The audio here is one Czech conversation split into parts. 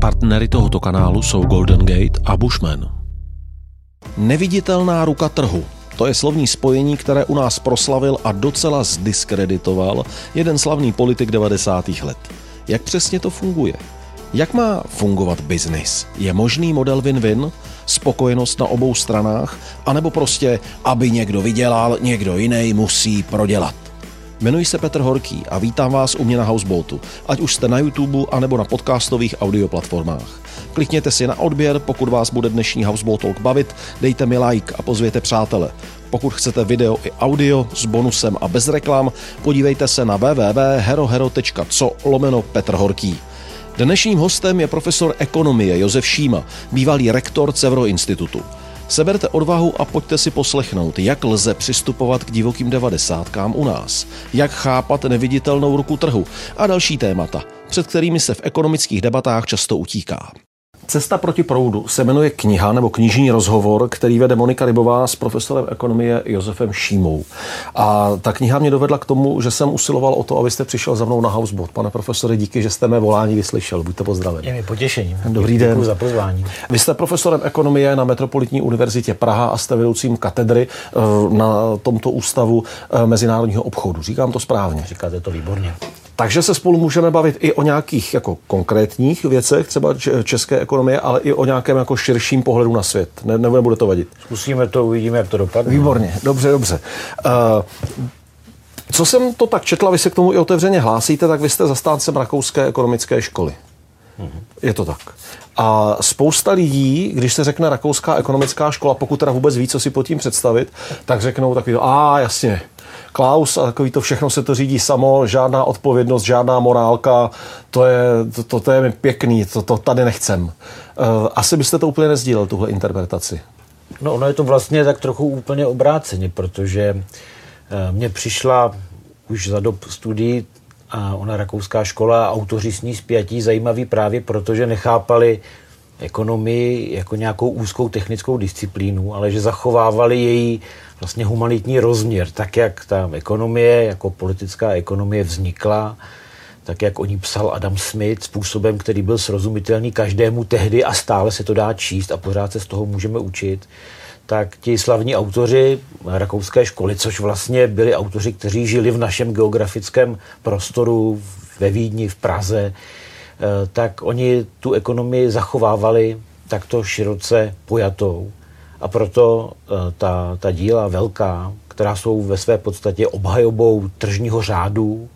Partnery tohoto kanálu jsou Golden Gate a Bushman. Neviditelná ruka trhu. To je slovní spojení, které u nás proslavil a docela zdiskreditoval jeden slavný politik 90. let. Jak přesně to funguje? Jak má fungovat biznis? Je možný model win-win? Spokojenost na obou stranách? A nebo prostě, aby někdo vydělal, někdo jiný musí prodělat? Jmenuji se Petr Horký a vítám vás u mě na Houseboatu, ať už jste na YouTube anebo na podcastových audioplatformách. Klikněte si na odběr, pokud vás bude dnešní Houseboat Talk bavit, dejte mi like a pozvěte přátele. Pokud chcete video i audio s bonusem a bez reklam, podívejte se na www.herohero.co lomeno Petr Horký. Dnešním hostem je profesor ekonomie Josef Šíma, bývalý rektor Cevro institutu. Seberte odvahu a pojďte si poslechnout, jak lze přistupovat k divokým devadesátkám u nás, jak chápat neviditelnou ruku trhu a další témata, před kterými se v ekonomických debatách často utíká. Cesta proti proudu se jmenuje kniha nebo knižní rozhovor, který vede Monika Rybová s profesorem ekonomie Josefem Šímou. A ta kniha mě dovedla k tomu, že jsem usiloval o to, abyste přišel za mnou na Houseboat. Pane profesore, díky, že jste mé volání vyslyšel. Buďte pozdraven. Je mi potěšením. Dobrý den. Děkuji za pozvání. Vy jste profesorem ekonomie na Metropolitní univerzitě Praha a jste vedoucím katedry eh, na tomto ústavu eh, mezinárodního obchodu. Říkám to správně. Říkáte to výborně. Takže se spolu můžeme bavit i o nějakých jako konkrétních věcech, třeba české ekonomie, ale i o nějakém jako širším pohledu na svět. Ne, nebo nebude to vadit? Zkusíme to, uvidíme, jak to dopadne. Výborně, dobře, dobře. Uh, co jsem to tak četla, vy se k tomu i otevřeně hlásíte, tak vy jste zastáncem rakouské ekonomické školy. Je to tak. A spousta lidí, když se řekne rakouská ekonomická škola, pokud teda vůbec ví, co si pod tím představit, tak řeknou takový, a jasně, Klaus a takový to všechno se to řídí samo, žádná odpovědnost, žádná morálka, to je, to, to, to je mi pěkný, to, to tady nechcem. Uh, asi byste to úplně nezdílel, tuhle interpretaci. No ono je to vlastně tak trochu úplně obráceně, protože uh, mně přišla už za dob studií a ona rakouská škola a autoři s ní zpětí zajímavý právě proto, že nechápali ekonomii jako nějakou úzkou technickou disciplínu, ale že zachovávali její vlastně humanitní rozměr, tak jak ta ekonomie, jako politická ekonomie vznikla, tak jak o ní psal Adam Smith způsobem, který byl srozumitelný každému tehdy a stále se to dá číst a pořád se z toho můžeme učit, tak ti slavní autoři rakouské školy, což vlastně byli autoři, kteří žili v našem geografickém prostoru ve Vídni, v Praze, eh, tak oni tu ekonomii zachovávali takto široce pojatou. A proto eh, ta, ta díla velká, která jsou ve své podstatě obhajobou tržního řádu,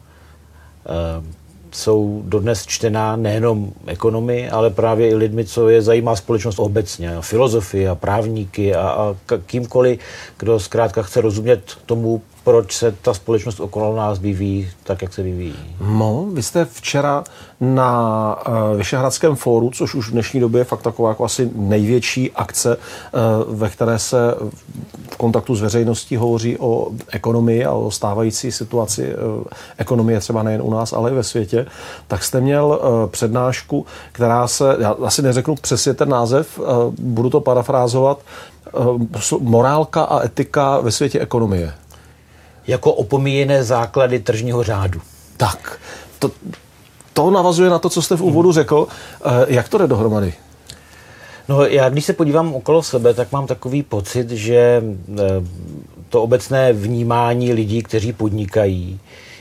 eh, jsou dodnes čtená nejenom ekonomy, ale právě i lidmi, co je zajímá společnost obecně, a filozofii a právníky a, a kýmkoliv, kdo zkrátka chce rozumět tomu, proč se ta společnost okolo nás vyvíjí tak, jak se vyvíjí. No, vy jste včera na uh, Vyšehradském fóru, což už v dnešní době je fakt taková jako asi největší akce, uh, ve které se v kontaktu s veřejností hovoří o ekonomii a o stávající situaci uh, ekonomie třeba nejen u nás, ale i ve světě, tak jste měl uh, přednášku, která se, já asi neřeknu přesně ten název, uh, budu to parafrázovat, uh, morálka a etika ve světě ekonomie jako opomíjené základy tržního řádu. Tak, to, to navazuje na to, co jste v úvodu řekl. Eh, jak to jde dohromady? No já když se podívám okolo sebe, tak mám takový pocit, že eh, to obecné vnímání lidí, kteří podnikají,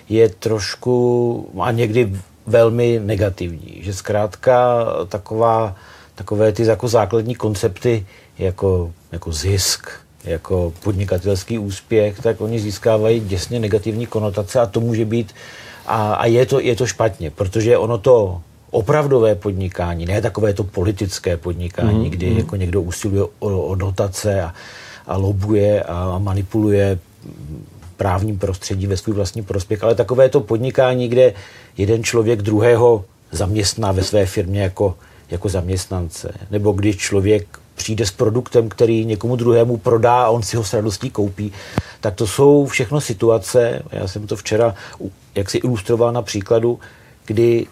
je trošku a někdy velmi negativní. Že zkrátka taková, takové ty jako základní koncepty jako, jako zisk, jako podnikatelský úspěch, tak oni získávají děsně negativní konotace a to může být, a, a je, to, je to špatně, protože ono to opravdové podnikání, ne takové to politické podnikání, mm, kdy mm. jako někdo usiluje o, o dotace a, a lobuje a manipuluje právním prostředí ve svůj vlastní prospěch, ale takové to podnikání, kde jeden člověk druhého zaměstná ve své firmě jako, jako zaměstnance, nebo když člověk přijde s produktem, který někomu druhému prodá a on si ho s radostí koupí, tak to jsou všechno situace, já jsem to včera jak si ilustroval na příkladu, kdy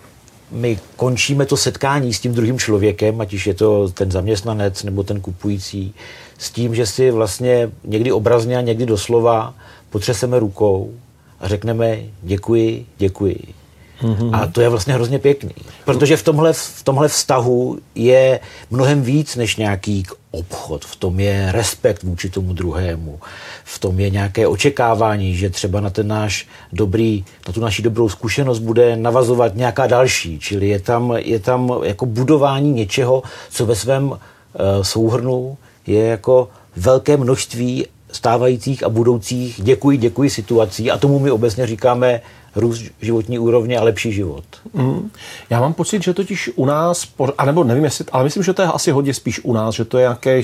my končíme to setkání s tím druhým člověkem, ať už je to ten zaměstnanec nebo ten kupující, s tím, že si vlastně někdy obrazně a někdy doslova potřeseme rukou a řekneme děkuji, děkuji. Mm-hmm. A to je vlastně hrozně pěkný. Protože v tomhle, v tomhle vztahu je mnohem víc než nějaký obchod. V tom je respekt vůči tomu druhému. V tom je nějaké očekávání, že třeba na ten náš dobrý, na tu naši dobrou zkušenost bude navazovat nějaká další. Čili je tam, je tam jako budování něčeho, co ve svém uh, souhrnu je jako velké množství stávajících a budoucích děkuji, děkuji situací a tomu my obecně říkáme růst životní úrovně a lepší život. Mm. Já mám pocit, že totiž u nás, anebo nevím, jestli, ale myslím, že to je asi hodně spíš u nás, že to je nějaké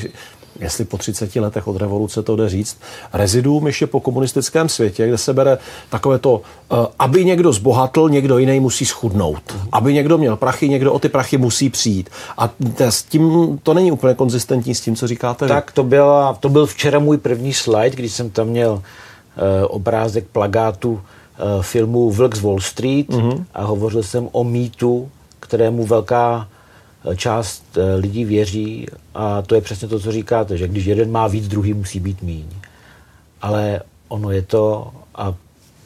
jestli po 30 letech od revoluce to jde říct, reziduum ještě po komunistickém světě, kde se bere takové to, uh, aby někdo zbohatl, někdo jiný musí schudnout. Uh-huh. Aby někdo měl prachy, někdo o ty prachy musí přijít. A s tím to není úplně konzistentní s tím, co říkáte. Tak to, byla, to byl včera můj první slide, když jsem tam měl uh, obrázek plagátu filmu Vlk z Wall Street uh-huh. a hovořil jsem o mýtu, kterému velká část eh, lidí věří a to je přesně to, co říkáte, že když jeden má víc, druhý musí být míň. Ale ono je to, a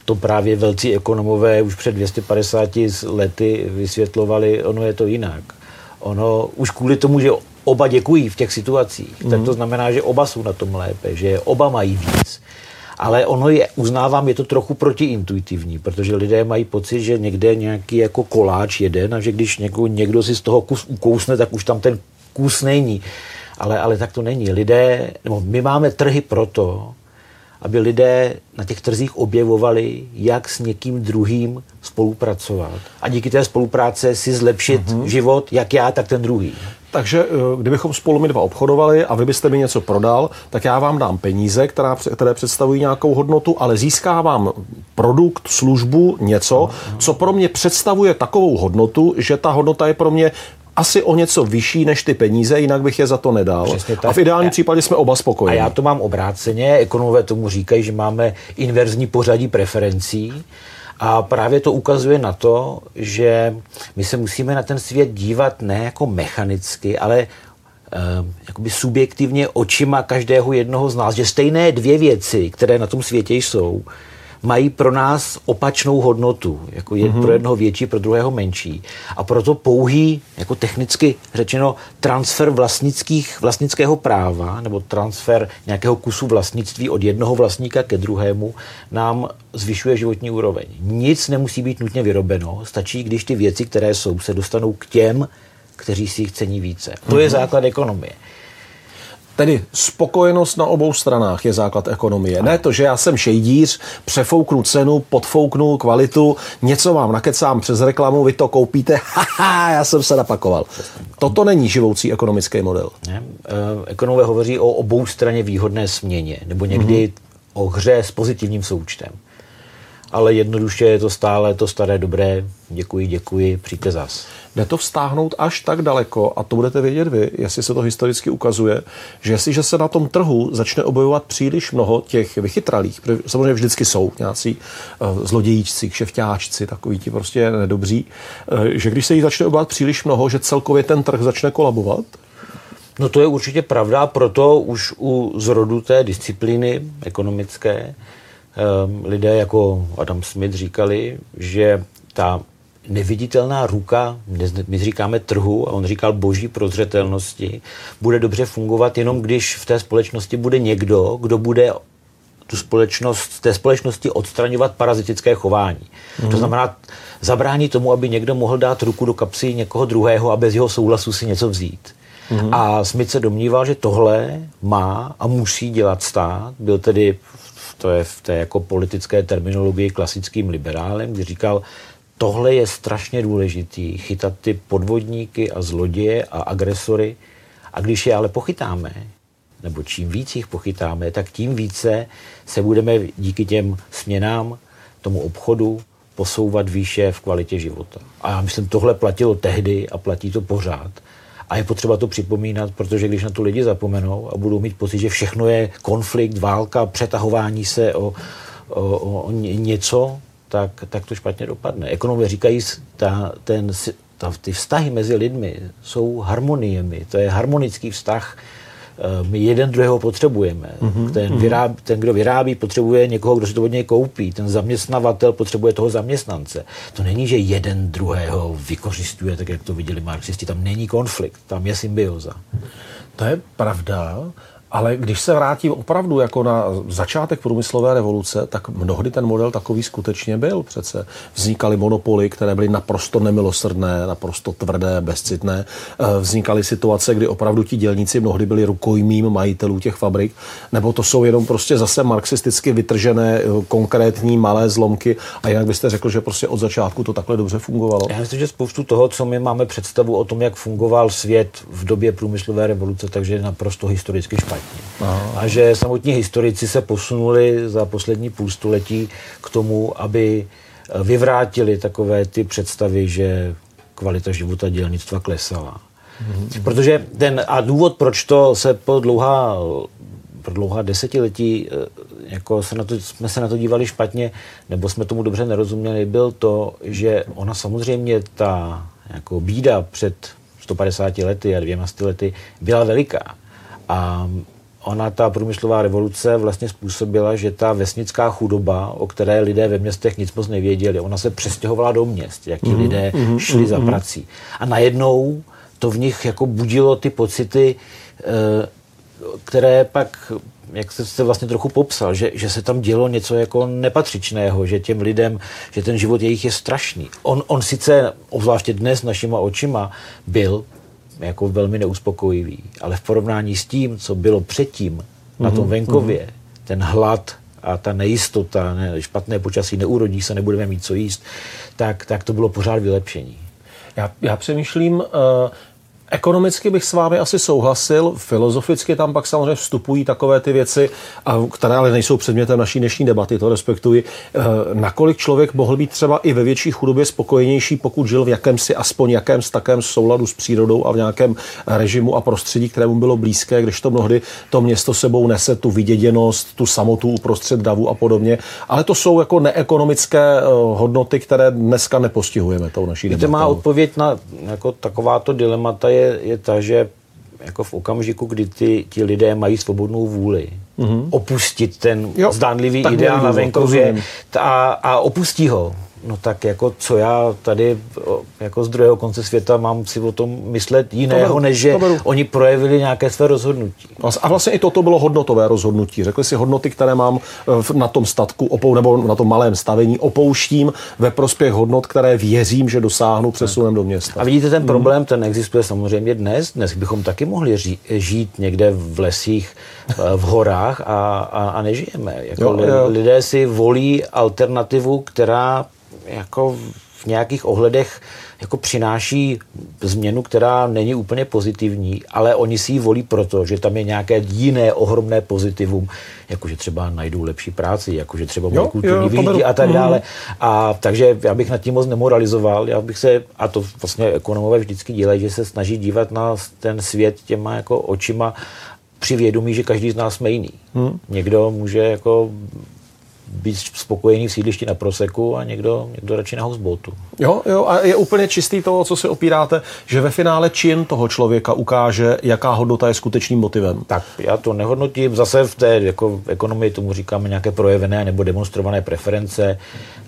to právě velcí ekonomové už před 250 lety vysvětlovali, ono je to jinak. Ono už kvůli tomu, že oba děkují v těch situacích, mm. tak to mhm. znamená, že oba jsou na tom lépe, že oba mají víc ale ono je, uznávám, je to trochu protiintuitivní, protože lidé mají pocit, že někde nějaký jako koláč jeden a že když někdo, někdo si z toho kus ukousne, tak už tam ten kus není. Ale, ale tak to není. Lidé, nebo my máme trhy proto, aby lidé na těch trzích objevovali, jak s někým druhým spolupracovat. A díky té spolupráce si zlepšit mm-hmm. život, jak já, tak ten druhý. Takže eh, kdybychom spolu my dva obchodovali a vy byste mi něco prodal, tak já vám dám peníze, která, které představují nějakou hodnotu, ale získávám produkt, službu, něco, co pro mě představuje takovou hodnotu, že ta hodnota je pro mě asi o něco vyšší než ty peníze, jinak bych je za to nedal. A v ideálním a, případě jsme oba spokojeni. A já to mám obráceně, ekonomové tomu říkají, že máme inverzní pořadí preferencí. A právě to ukazuje na to, že my se musíme na ten svět dívat ne jako mechanicky, ale uh, jakoby subjektivně očima každého jednoho z nás, že stejné dvě věci, které na tom světě jsou, mají pro nás opačnou hodnotu. Jako je mm-hmm. pro jednoho větší, pro druhého menší. A proto pouhý, jako technicky řečeno, transfer vlastnických, vlastnického práva nebo transfer nějakého kusu vlastnictví od jednoho vlastníka ke druhému nám zvyšuje životní úroveň. Nic nemusí být nutně vyrobeno, stačí, když ty věci, které jsou, se dostanou k těm, kteří si jich cení více. To mm-hmm. je mhm. základ ekonomie. Tedy spokojenost na obou stranách je základ ekonomie. Ne to, že já jsem šejdíř, přefouknu cenu, podfouknu kvalitu, něco vám nakecám přes reklamu, vy to koupíte, haha, já jsem se napakoval. Toto není živoucí ekonomický model. Ne? Eh, ekonomové hovoří o obou straně výhodné směně, nebo někdy mm-hmm. o hře s pozitivním součtem ale jednoduše je to stále to staré dobré, děkuji, děkuji, přijďte zas. Jde to vztáhnout až tak daleko, a to budete vědět vy, jestli se to historicky ukazuje, že jestliže se na tom trhu začne objevovat příliš mnoho těch vychytralých, protože samozřejmě vždycky jsou nějací uh, zlodějíčci, kšefťáčci, takový ti prostě nedobří, uh, že když se jich začne objevovat příliš mnoho, že celkově ten trh začne kolabovat? No to je určitě pravda, proto už u zrodu té disciplíny ekonomické Ehm, lidé jako Adam Smith říkali, že ta neviditelná ruka, my říkáme trhu, a on říkal boží prozřetelnosti, bude dobře fungovat jenom když v té společnosti bude někdo, kdo bude tu společnost, té společnosti odstraňovat parazitické chování. Mm. To mhm. znamená zabránit tomu, aby někdo mohl dát ruku do kapsy někoho druhého a bez jeho souhlasu si něco vzít. Mm. A Smith se domníval, že tohle má a musí dělat stát. Byl tedy to je v té jako politické terminologii klasickým liberálem, kdy říkal, tohle je strašně důležitý, chytat ty podvodníky a zloděje a agresory. A když je ale pochytáme, nebo čím víc jich pochytáme, tak tím více se budeme díky těm směnám, tomu obchodu, posouvat výše v kvalitě života. A já myslím, tohle platilo tehdy a platí to pořád. A je potřeba to připomínat, protože když na to lidi zapomenou a budou mít pocit, že všechno je konflikt, válka, přetahování se o, o, o něco, tak, tak to špatně dopadne. Ekonomové říkají, ta, ten, ta, ty vztahy mezi lidmi jsou harmoniemi. To je harmonický vztah my jeden druhého potřebujeme. Mm-hmm. Ten, vyrábí, ten, kdo vyrábí, potřebuje někoho, kdo si to od něj koupí. Ten zaměstnavatel potřebuje toho zaměstnance. To není, že jeden druhého vykořistuje, tak jak to viděli marxisti. Tam není konflikt, tam je symbioza. To je pravda. Ale když se vrátím opravdu jako na začátek průmyslové revoluce, tak mnohdy ten model takový skutečně byl. Přece vznikaly monopoly, které byly naprosto nemilosrdné, naprosto tvrdé, bezcitné. Eh, vznikaly situace, kdy opravdu ti dělníci mnohdy byli rukojmím majitelů těch fabrik, nebo to jsou jenom prostě zase marxisticky vytržené eh, konkrétní malé zlomky. A jinak byste řekl, že prostě od začátku to takhle dobře fungovalo. Já myslím, že spoustu toho, co my máme představu o tom, jak fungoval svět v době průmyslové revoluce, takže je naprosto historicky špatně špatně. Aha. A že samotní historici se posunuli za poslední půlstoletí k tomu, aby eh, vyvrátili takové ty představy, že kvalita života dělnictva klesala. Mm-hmm. Protože ten, a důvod, proč to se po dlouhá, po dlouhá desetiletí eh, jako se na to, jsme se na to dívali špatně, nebo jsme tomu dobře nerozuměli, byl to, že ona samozřejmě ta jako bída před 150 lety a dvěma lety byla veliká. A ona, ta průmyslová revoluce, vlastně způsobila, že ta vesnická chudoba, o které lidé ve městech nic moc nevěděli, ona se přestěhovala do měst, jak ti mm-hmm. lidé mm-hmm. šli mm-hmm. za mhm. prací. A najednou to v nich jako budilo ty pocity, eh, které pak jak jste vlastně trochu popsal, že, že se tam dělo něco jako nepatřičného, že těm lidem, že ten život jejich je strašný. On, on sice, obzvláště dnes našima očima, byl jako velmi neuspokojivý. Ale v porovnání s tím, co bylo předtím mm-hmm. na tom mhm, venkově, mm-hmm. ten hlad a ta nejistota, ne, špatné počasí, neurodí se, nebudeme mít co jíst, tak, tak to bylo pořád vylepšení. Já, já přemýšlím, uh, Ekonomicky bych s vámi asi souhlasil, filozoficky tam pak samozřejmě vstupují takové ty věci, které ale nejsou předmětem naší dnešní debaty, to respektuji. Eh, nakolik člověk mohl být třeba i ve větší chudobě spokojenější, pokud žil v jakémsi aspoň jakém takém souladu s přírodou a v nějakém režimu a prostředí, kterému bylo blízké, když to mnohdy to město sebou nese tu vyděděnost, tu samotu uprostřed davu a podobně. Ale to jsou jako neekonomické eh, hodnoty, které dneska nepostihujeme tou naší debatou. To má odpověď na jako takováto dilemata je je, je ta, že jako v okamžiku, kdy ty, ti lidé mají svobodnou vůli mm-hmm. opustit ten jo, zdánlivý ideál na venkově a, a opustí ho, no tak jako co já tady jako z druhého konce světa mám si o tom myslet jiného, to než že oni projevili nějaké své rozhodnutí. A vlastně i toto bylo hodnotové rozhodnutí. Řekli si hodnoty, které mám eh, na tom statku opou, nebo na tom malém stavení, opouštím ve prospěch hodnot, které věřím, že dosáhnu přesunem do města. A vidíte, ten problém, hmm. ten existuje samozřejmě dnes. Dnes bychom taky mohli žít někde v lesích, v horách a, a, a nežijeme. Jako jo, jo. Lidé si volí alternativu, která jako v nějakých ohledech jako přináší změnu, která není úplně pozitivní, ale oni si ji volí proto, že tam je nějaké jiné ohromné pozitivum, jakože třeba najdou lepší práci, jakože třeba mají kulturní vyhlídky a tak mhm. dále. A takže já bych nad tím moc nemoralizoval, já bych se, a to vlastně ekonomové vždycky dělají, že se snaží dívat na ten svět těma jako očima při vědomí, že každý z nás jsme jiný. Hmm. Někdo může jako být spokojený v sídlišti na Proseku a někdo, někdo radši na houseboatu. Jo, jo, a je úplně čistý to, co se opíráte, že ve finále čin toho člověka ukáže, jaká hodnota je skutečným motivem. Tak, já to nehodnotím. Zase v té jako v ekonomii tomu říkáme nějaké projevené nebo demonstrované preference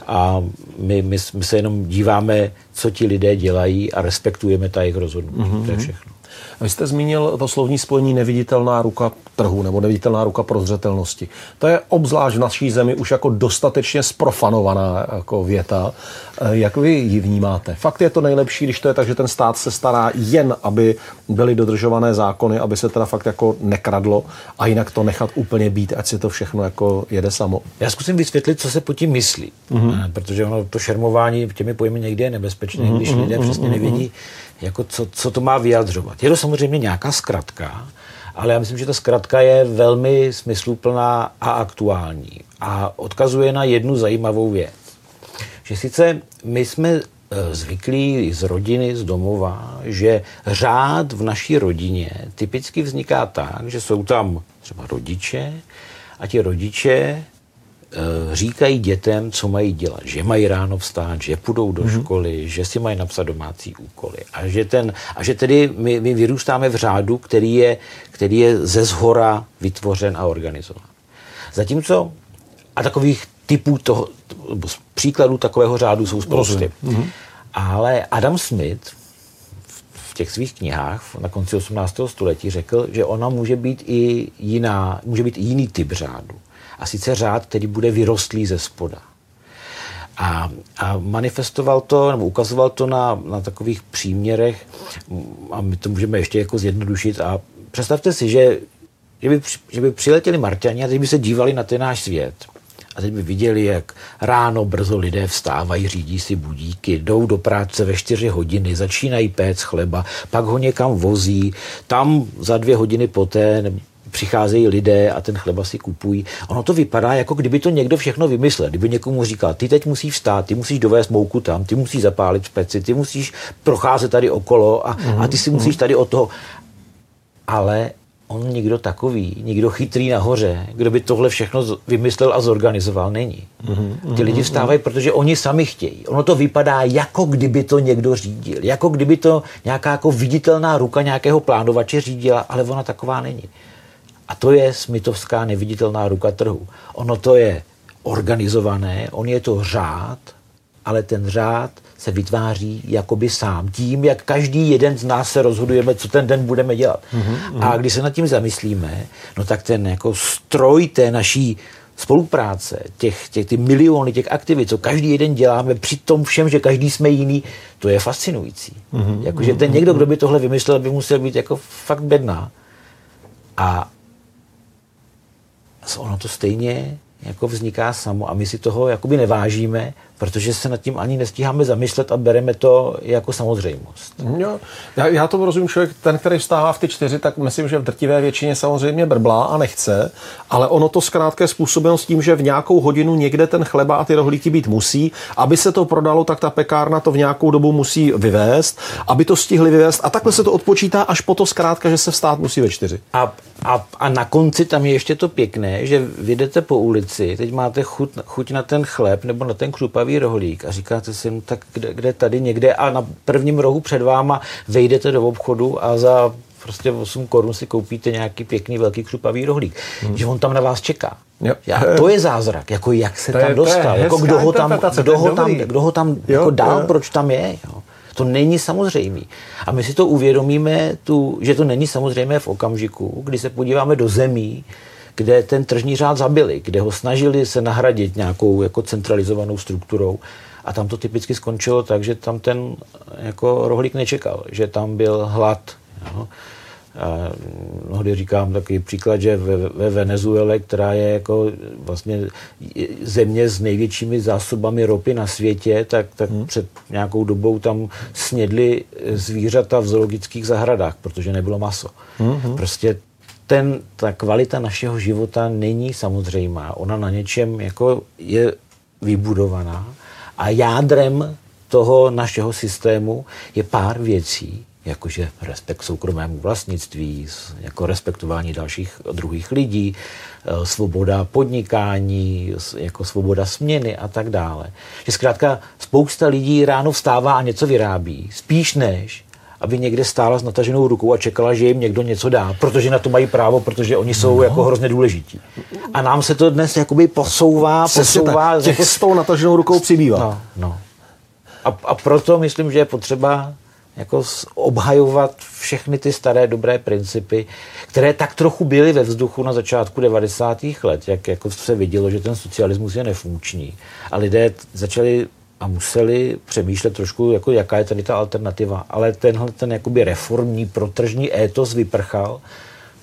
a my, my, my se jenom díváme, co ti lidé dělají a respektujeme ta jejich rozhodnutí. Mm-hmm. To je všechno. Vy jste zmínil to slovní spojení neviditelná ruka trhu nebo neviditelná ruka prozřetelnosti. To je obzvlášť v naší zemi už jako dostatečně sprofanovaná jako věta. Eh, jak vy ji vnímáte? Fakt je to nejlepší, když to je tak, že ten stát se stará jen, aby byly dodržované zákony, aby se teda fakt jako nekradlo a jinak to nechat úplně být, ať si to všechno jako jede samo. Já zkusím vysvětlit, co se po tím myslí, mm-hmm. protože ono to šermování těmi pojmy někdy je nebezpečné, mm-hmm. když lidé mm-hmm. přesně mhm, nevědí, jako co, co to má vyjadřovat. Je to samozřejmě nějaká zkratka, ale já myslím, že ta zkratka je velmi smysluplná a aktuální a odkazuje na jednu zajímavou věc. Že sice my jsme e, zvyklí z rodiny, z domova, že řád v naší rodině typicky vzniká tak, že jsou tam třeba rodiče a ti rodiče říkají dětem, co mají dělat. Že mají ráno vstát, že půjdou do mm-hmm. školy, že si mají napsat domácí úkoly. A že, ten, a že tedy my, my vyrůstáme v řádu, který je, který je ze zhora vytvořen a organizován. Zatímco, a takových typů toho, příkladů takového řádu jsou spousty. Mm-hmm. Ale Adam Smith v těch svých knihách na konci 18. století řekl, že ona může být i jiná, může být i jiný typ řádu. A sice řád, který bude vyrostlý ze spoda. A, a manifestoval to, nebo ukazoval to na, na takových příměrech, a my to můžeme ještě jako zjednodušit. A představte si, že, že, by, že by přiletěli Marťani a teď by se dívali na ten náš svět. A teď by viděli, jak ráno brzo lidé vstávají, řídí si budíky, jdou do práce ve čtyři hodiny, začínají péct chleba, pak ho někam vozí, tam za dvě hodiny poté přicházejí lidé a ten chleba si kupují. Ono to vypadá, jako kdyby to někdo všechno vymyslel. Kdyby někomu říkal, ty teď musíš vstát, ty musíš dovést mouku tam, ty musíš zapálit peci, ty musíš procházet tady okolo a, a ty si mhm, musíš mhm. tady od toho. Ale on nikdo takový, nikdo chytrý nahoře, kdo by tohle všechno vymyslel a zorganizoval, není. Mm-hmm, Ty lidi vstávají, protože oni sami chtějí. Ono to vypadá, jako kdyby to někdo řídil, jako kdyby to nějaká jako viditelná ruka nějakého plánovače řídila, ale ona taková není. A to je smitovská neviditelná ruka trhu. Ono to je organizované, on je to řád, ale ten řád se vytváří jakoby sám. Tím, jak každý jeden z nás se rozhodujeme, co ten den budeme dělat. Mm-hmm. A když se nad tím zamyslíme, no tak ten jako stroj té naší spolupráce, těch, těch, ty miliony těch aktivit, co každý jeden děláme, při tom všem, že každý jsme jiný, to je fascinující. Mm-hmm. Jakože ten někdo, kdo by tohle vymyslel, by musel být jako fakt bedná. A ono to stejně jako vzniká samo a my si toho jakoby nevážíme, protože se nad tím ani nestíháme zamyslet a bereme to jako samozřejmost. Jo, já, já to rozumím, člověk, ten, který vstává v ty čtyři, tak myslím, že v drtivé většině samozřejmě brblá a nechce, ale ono to zkrátka je způsobeno s tím, že v nějakou hodinu někde ten chleba a ty rohlíky být musí. Aby se to prodalo, tak ta pekárna to v nějakou dobu musí vyvést, aby to stihli vyvést a takhle se to odpočítá až po to zkrátka, že se vstát musí ve čtyři. A, a, a na konci tam je ještě to pěkné, že vyjdete po ulici, teď máte chuť, chuť na ten chléb nebo na ten křupavý kávový rohlík a říkáte si, no, tak kde, kde tady někde a na prvním rohu před váma vejdete do obchodu a za prostě 8 korun si koupíte nějaký pěkný velký křupavý rohlík. Hmm. Že on tam na vás čeká. Jo. Já, to je zázrak, jako jak se to tam je, dostal, jako kdo ho tam, kdo ho tam, kdo ho tam jo, jako dál, jo. proč tam je. Jo. To není samozřejmé. A my si to uvědomíme, tu, že to není samozřejmé v okamžiku, kdy se podíváme do zemí, kde ten tržní řád zabili, kde ho snažili se nahradit nějakou jako centralizovanou strukturou. A tam to typicky skončilo tak, že tam ten jako rohlík nečekal, že tam byl hlad. Jo. A mnohdy říkám takový příklad, že ve, ve Venezuele, která je jako vlastně země s největšími zásobami ropy na světě, tak, tak hmm. před nějakou dobou tam snědli zvířata v zoologických zahradách, protože nebylo maso. Hmm. Prostě ten, ta kvalita našeho života není samozřejmá. Ona na něčem jako je vybudovaná a jádrem toho našeho systému je pár věcí, jakože respekt soukromému vlastnictví, jako respektování dalších druhých lidí, e, svoboda podnikání, jako svoboda směny a tak dále. Že zkrátka spousta lidí ráno vstává a něco vyrábí, spíš než aby někde stála s nataženou rukou a čekala, že jim někdo něco dá, protože na to mají právo, protože oni jsou no. jako hrozně důležití. A nám se to dnes jakoby posouvá, posouvá. Těch jako... s tou nataženou rukou přibývá. No, no. A, a proto myslím, že je potřeba jako obhajovat všechny ty staré dobré principy, které tak trochu byly ve vzduchu na začátku 90. let, jak jako se vidělo, že ten socialismus je nefunkční. A lidé začali a museli přemýšlet trošku, jako jaká je tady ta alternativa. Ale tenhle ten jakoby reformní, protržní étos vyprchal.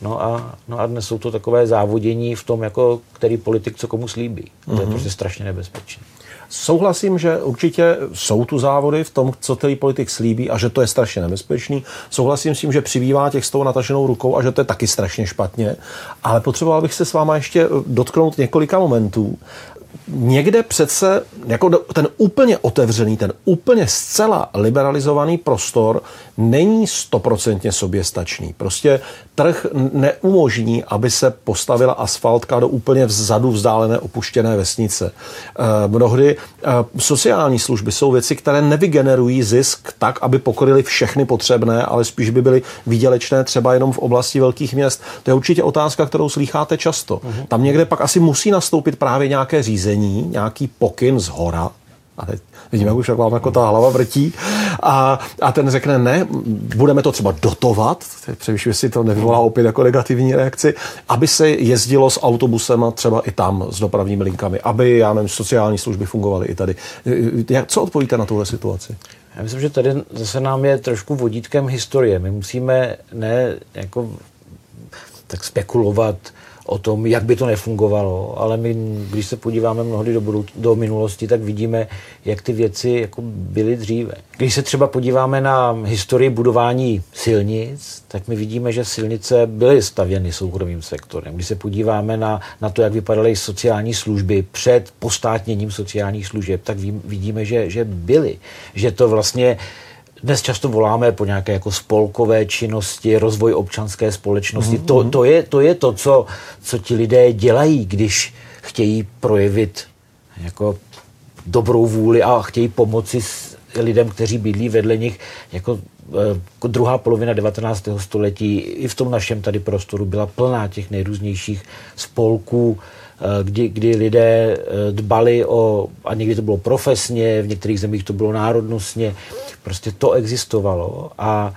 No a, no a dnes jsou to takové závodění v tom, jako který politik co komu slíbí. Mm-hmm. To je mhm. prostě strašně nebezpečné. Souhlasím, že určitě jsou tu závody v tom, co který politik slíbí a že to je strašně nebezpečný. Souhlasím s tím, že přibývá těch s tou nataženou rukou a že to je taky strašně špatně. Ale potřeboval bych se s váma ještě dotknout několika momentů někde přece jako ten úplně otevřený, ten úplně zcela liberalizovaný prostor není stoprocentně soběstačný. Prostě trh neumožní, aby se postavila asfaltka do úplně vzadu vzdálené opuštěné vesnice. E, mnohdy e, sociální služby jsou věci, které nevygenerují zisk tak, aby pokryly všechny potřebné, ale spíš by byly výdělečné třeba jenom v oblasti velkých měst. To je určitě otázka, kterou slýcháte často. Uh-huh. Tam někde pak asi musí nastoupit právě nějaké řízení, nějaký pokyn z hora, a teď vidíme, už jak vám jako ta hlava vrtí. A, a ten řekne, ne, budeme to třeba dotovat, převyšuje si to nevyvolá opět jako negativní reakci, aby se jezdilo s autobusem a třeba i tam s dopravními linkami, aby, já nevím, sociální služby fungovaly i tady. Jak, co odpovíte na tuhle situaci? Já myslím, že tady zase nám je trošku vodítkem historie. My musíme ne jako tak spekulovat o tom, jak by to nefungovalo, ale my, když se podíváme mnohdy do, budou, do minulosti, tak vidíme, jak ty věci jako byly dříve. Když se třeba podíváme na historii budování silnic, tak my vidíme, že silnice byly stavěny soukromým sektorem. Když se podíváme na, na to, jak vypadaly sociální služby před postátněním sociálních služeb, tak vidíme, že, že byly. Že to vlastně dnes často voláme po nějaké jako spolkové činnosti, rozvoj občanské společnosti. Mm-hmm. To, to, je, to je to, co, co ti lidé dělají, když chtějí projevit jako dobrou vůli a chtějí pomoci s lidem, kteří bydlí vedle nich. Jako e, druhá polovina 19. století i v tom našem tady prostoru byla plná těch nejrůznějších spolků, Eh, kdy, kdy lidé eh, dbali o, a někdy to bylo profesně, v některých zemích to bylo národnostně, prostě to existovalo a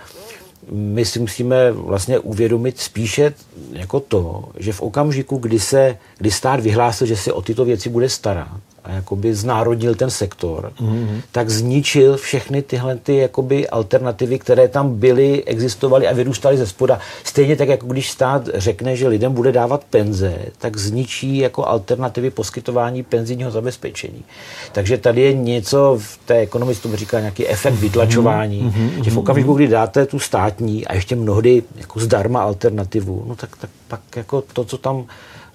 my si musíme vlastně uvědomit spíše jako to, že v okamžiku, kdy se, kdy stát vyhlásil, že se o tyto věci bude starat, a jakoby znárodnil ten sektor, mm-hmm. tak zničil všechny tyhle ty jakoby alternativy, které tam byly, existovaly a vyrůstaly ze spoda. Stejně tak, jako když stát řekne, že lidem bude dávat penze, tak zničí jako alternativy poskytování penzijního zabezpečení. Takže tady je něco v té ekonomii, to říká nějaký efekt mhm. vytlačování, mm-hmm. že v okamžiku, kdy dáte tu státní a ještě mnohdy jako zdarma alternativu, no tak, tak pak jako to, co tam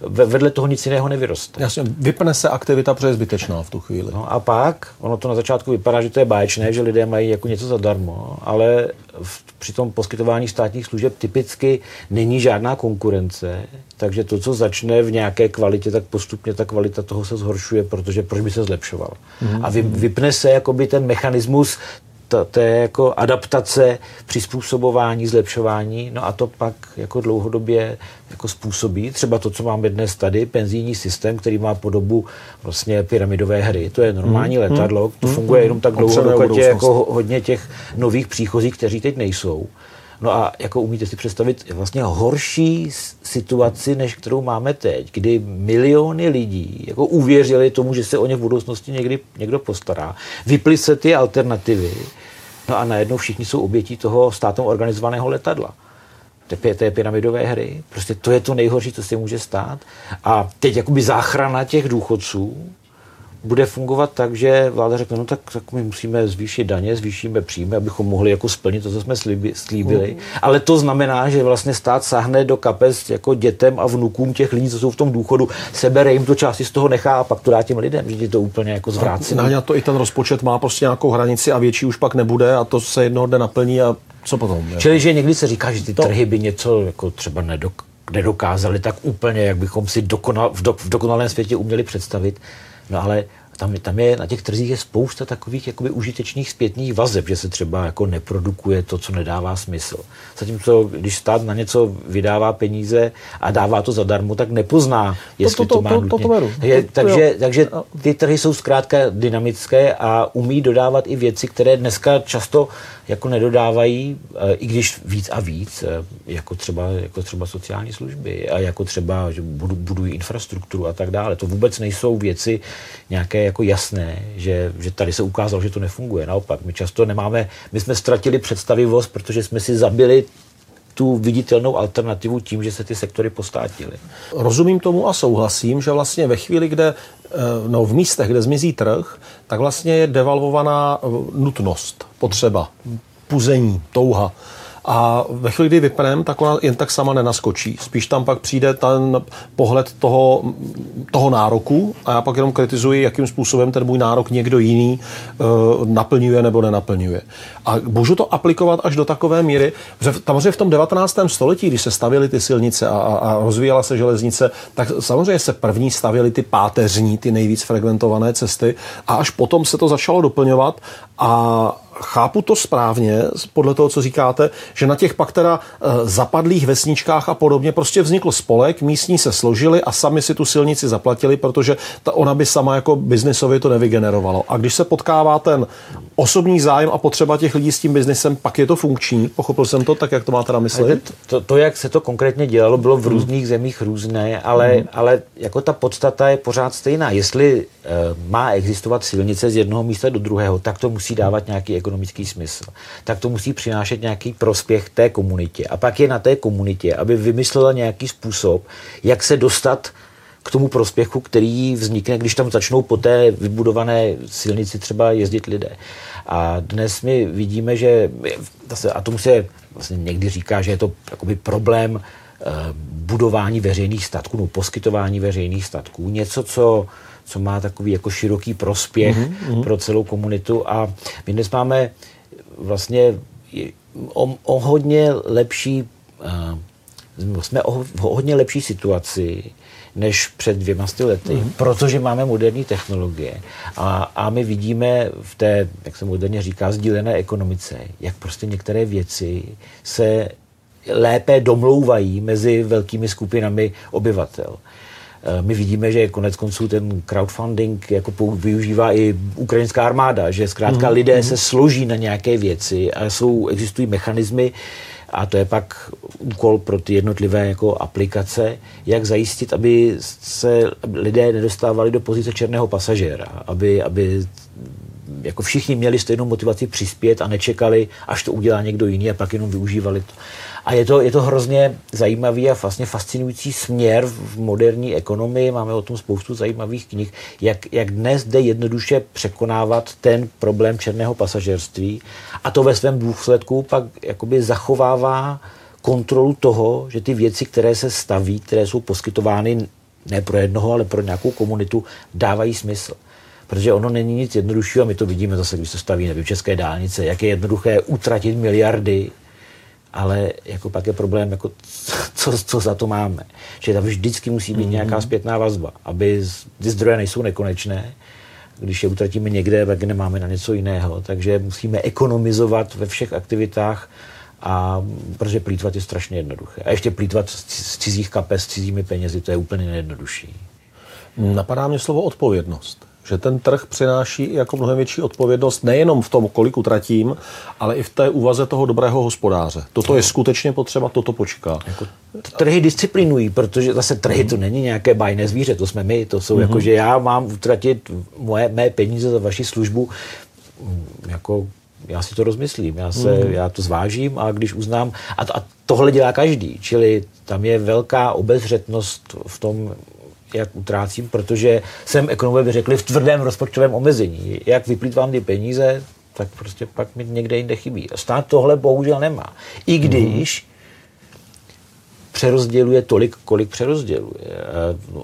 vedle toho nic jiného nevyroste. Jasně, vypne se aktivita, protože je zbytečná v tu chvíli. No a pak, ono to na začátku vypadá, že to je báječné, že lidé mají jako něco zadarmo, ale v, při tom poskytování státních služeb typicky není žádná konkurence, takže to, co začne v nějaké kvalitě, tak postupně ta kvalita toho se zhoršuje, protože proč by se zlepšoval. Mm-hmm. A vy, vypne se jakoby ten mechanismus to, to je jako adaptace, přizpůsobování, zlepšování, no a to pak jako dlouhodobě jako způsobí třeba to, co máme dnes tady, penzijní systém, který má podobu vlastně pyramidové hry. To je normální hmm, letadlo, to hmm, funguje jenom tak dlouho, dokud je jako hodně těch nových příchozích, kteří teď nejsou. No a jako umíte si představit vlastně horší situaci, než kterou máme teď, kdy miliony lidí jako uvěřili tomu, že se o ně v budoucnosti někdy někdo postará. Vyply se ty alternativy, no a najednou všichni jsou obětí toho státem organizovaného letadla té, té pyramidové hry. Prostě to je to nejhorší, co se může stát. A teď jakoby záchrana těch důchodců bude fungovat tak, že vláda řekne, no tak, tak my musíme zvýšit daně, zvýšíme příjmy, abychom mohli jako splnit to, co jsme slíbi, slíbili. Mm. Ale to znamená, že vlastně stát sáhne do kapes jako dětem a vnukům těch lidí, co jsou v tom důchodu, sebere jim to části z toho nechá a pak to dá těm lidem, že je to úplně jako zvrácené. Na to i ten rozpočet má prostě nějakou hranici a větší už pak nebude a to se jednoho dne naplní a co potom? Čili, že někdy se říká, že ty to... trhy by něco jako třeba nedok, nedokázali tak úplně, jak bychom si dokonal, v, do, v dokonalém světě uměli představit. No ale tam, tam je, na těch trzích je spousta takových jakoby užitečných zpětných vazeb, že se třeba jako neprodukuje to, co nedává smysl. Zatímco, když stát na něco vydává peníze a dává to zadarmo, tak nepozná, jestli to, to, to, to má to, to, to, to je, takže, takže ty trhy jsou zkrátka dynamické a umí dodávat i věci, které dneska často jako nedodávají, eh, i když víc a víc, eh, jako třeba, jako třeba sociální služby a jako třeba, že budují infrastrukturu a tak dále. To vůbec nejsou věci nějaké jako jasné, že, že tady se ukázalo, že to nefunguje. Naopak, my často nemáme, my jsme ztratili představivost, protože jsme si zabili tu viditelnou alternativu tím, že se ty sektory postátily. Rozumím tomu a souhlasím, že vlastně ve chvíli, kde eh, no, v místech, kde zmizí trh, tak vlastně je devalvovaná nutnost, potřeba, puzení, touha. A ve chvíli, kdy vypnem, tak ona jen tak sama nenaskočí. Spíš tam pak přijde ten pohled toho, toho nároku a já pak jenom kritizuji, jakým způsobem ten můj nárok někdo jiný uh, naplňuje nebo nenaplňuje. A můžu to aplikovat až do takové míry, že samozřejmě v tom 19. století, když se stavěly ty silnice a, a, a rozvíjela se železnice, tak samozřejmě se první stavěly ty páteřní, ty nejvíc frekventované cesty a až potom se to začalo doplňovat a chápu to správně, podle toho, co říkáte, že na těch pak teda eh, zapadlých vesničkách a podobně prostě vznikl spolek, místní se složili a sami si tu silnici zaplatili, protože ta, ona by sama jako biznisově to nevygenerovalo. A když se potkává ten osobní zájem a potřeba těch lidí s tím biznesem, pak je to funkční. Pochopil jsem to tak, jak to máte na mysli? To, to, jak se to konkrétně dělalo, bylo v hmm. různých hmm. zemích různé, ale, hmm. ale jako ta podstata je pořád stejná. Jestli uh, má existovat silnice z jednoho místa do druhého, tak to musí dávat nějaký ekonomický smysl. Tak to musí přinášet nějaký prospěch té komunitě. A pak je na té komunitě, aby vymyslela nějaký způsob, jak se dostat k tomu prospěchu, který vznikne, když tam začnou po té vybudované silnici třeba jezdit lidé. A dnes my vidíme, že a tomu se vlastně někdy říká, že je to jakoby problém eh, budování veřejných statků, no poskytování veřejných statků, něco, co, co má takový jako široký prospěch mm-hmm. pro celou komunitu. A my dnes máme vlastně o, o hodně lepší, uh, jsme o, o hodně lepší situaci, než před dvěma lety, mm. protože máme moderní technologie a, a my vidíme v té, jak se moderně říká, sdílené ekonomice, jak prostě některé věci se lépe domlouvají mezi velkými skupinami obyvatel. Eh, my vidíme, že konec konců ten crowdfunding jako využívá i ukrajinská armáda, že zkrátka mm. lidé mhm. se složí na nějaké věci a jsou, existují mechanismy, a to je pak úkol pro ty jednotlivé jako aplikace, jak zajistit, aby se lidé nedostávali do pozice černého pasažéra, aby, aby jako všichni měli stejnou motivaci přispět a nečekali, až to udělá někdo jiný a pak jenom využívali to. A je to, je to hrozně zajímavý a vlastně fascinující směr v moderní ekonomii. Máme o tom spoustu zajímavých knih, jak, jak dnes jde jednoduše překonávat ten problém černého pasažerství a to ve svém důsledku pak jakoby zachovává kontrolu toho, že ty věci, které se staví, které jsou poskytovány ne pro jednoho, ale pro nějakou komunitu, dávají smysl. Protože ono není nic jednoduššího, a my to vidíme zase, když se staví nevím, české dálnice, jak je jednoduché utratit miliardy ale jako pak je problém, jako co, co za to máme. Že tam vždycky musí být mm-hmm. nějaká zpětná vazba, aby ty zdroje nejsou nekonečné, když je utratíme někde, tak nemáme na něco jiného. Takže musíme ekonomizovat ve všech aktivitách, a protože plítvat je strašně jednoduché. A ještě plítvat z cizích kapes, s cizími penězi, to je úplně nejjednodušší. Napadá mě slovo odpovědnost že ten trh přináší jako mnohem větší odpovědnost nejenom v tom, kolik utratím, ale i v té úvaze toho dobrého hospodáře. Toto je skutečně potřeba, toto počká. Jako, trhy disciplinují, protože zase trhy to není nějaké bajné zvíře, to jsme my, to jsou mm-hmm. jako, že já mám utratit moje, mé peníze za vaši službu, mm, jako já si to rozmyslím, já, se, mm. já to zvážím a když uznám, a, a tohle dělá každý, čili tam je velká obezřetnost v tom, jak utrácím, protože jsem ekonomové by řekli v tvrdém rozpočtovém omezení. Jak vyplýtvám ty peníze, tak prostě pak mi někde jinde chybí. Stát tohle bohužel nemá. I když mm. přerozděluje tolik, kolik přerozděluje.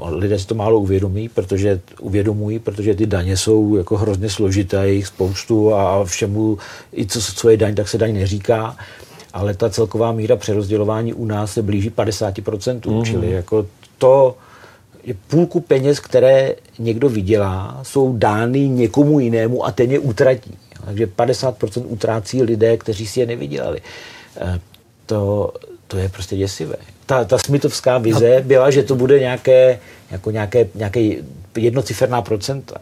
Lidé si to málo uvědomí, protože uvědomují, protože ty daně jsou jako hrozně složité, jich spoustu a všemu, i co, co je daň, tak se daň neříká ale ta celková míra přerozdělování u nás se blíží 50%, mm. čili jako to, že půlku peněz, které někdo vydělá, jsou dány někomu jinému a ten je utratí. Takže 50% utrácí lidé, kteří si je nevydělali. Eh, to, to je prostě děsivé. Ta, ta smitovská vize byla, že to bude nějaké, jako nějaké, nějaké jednociferná procenta.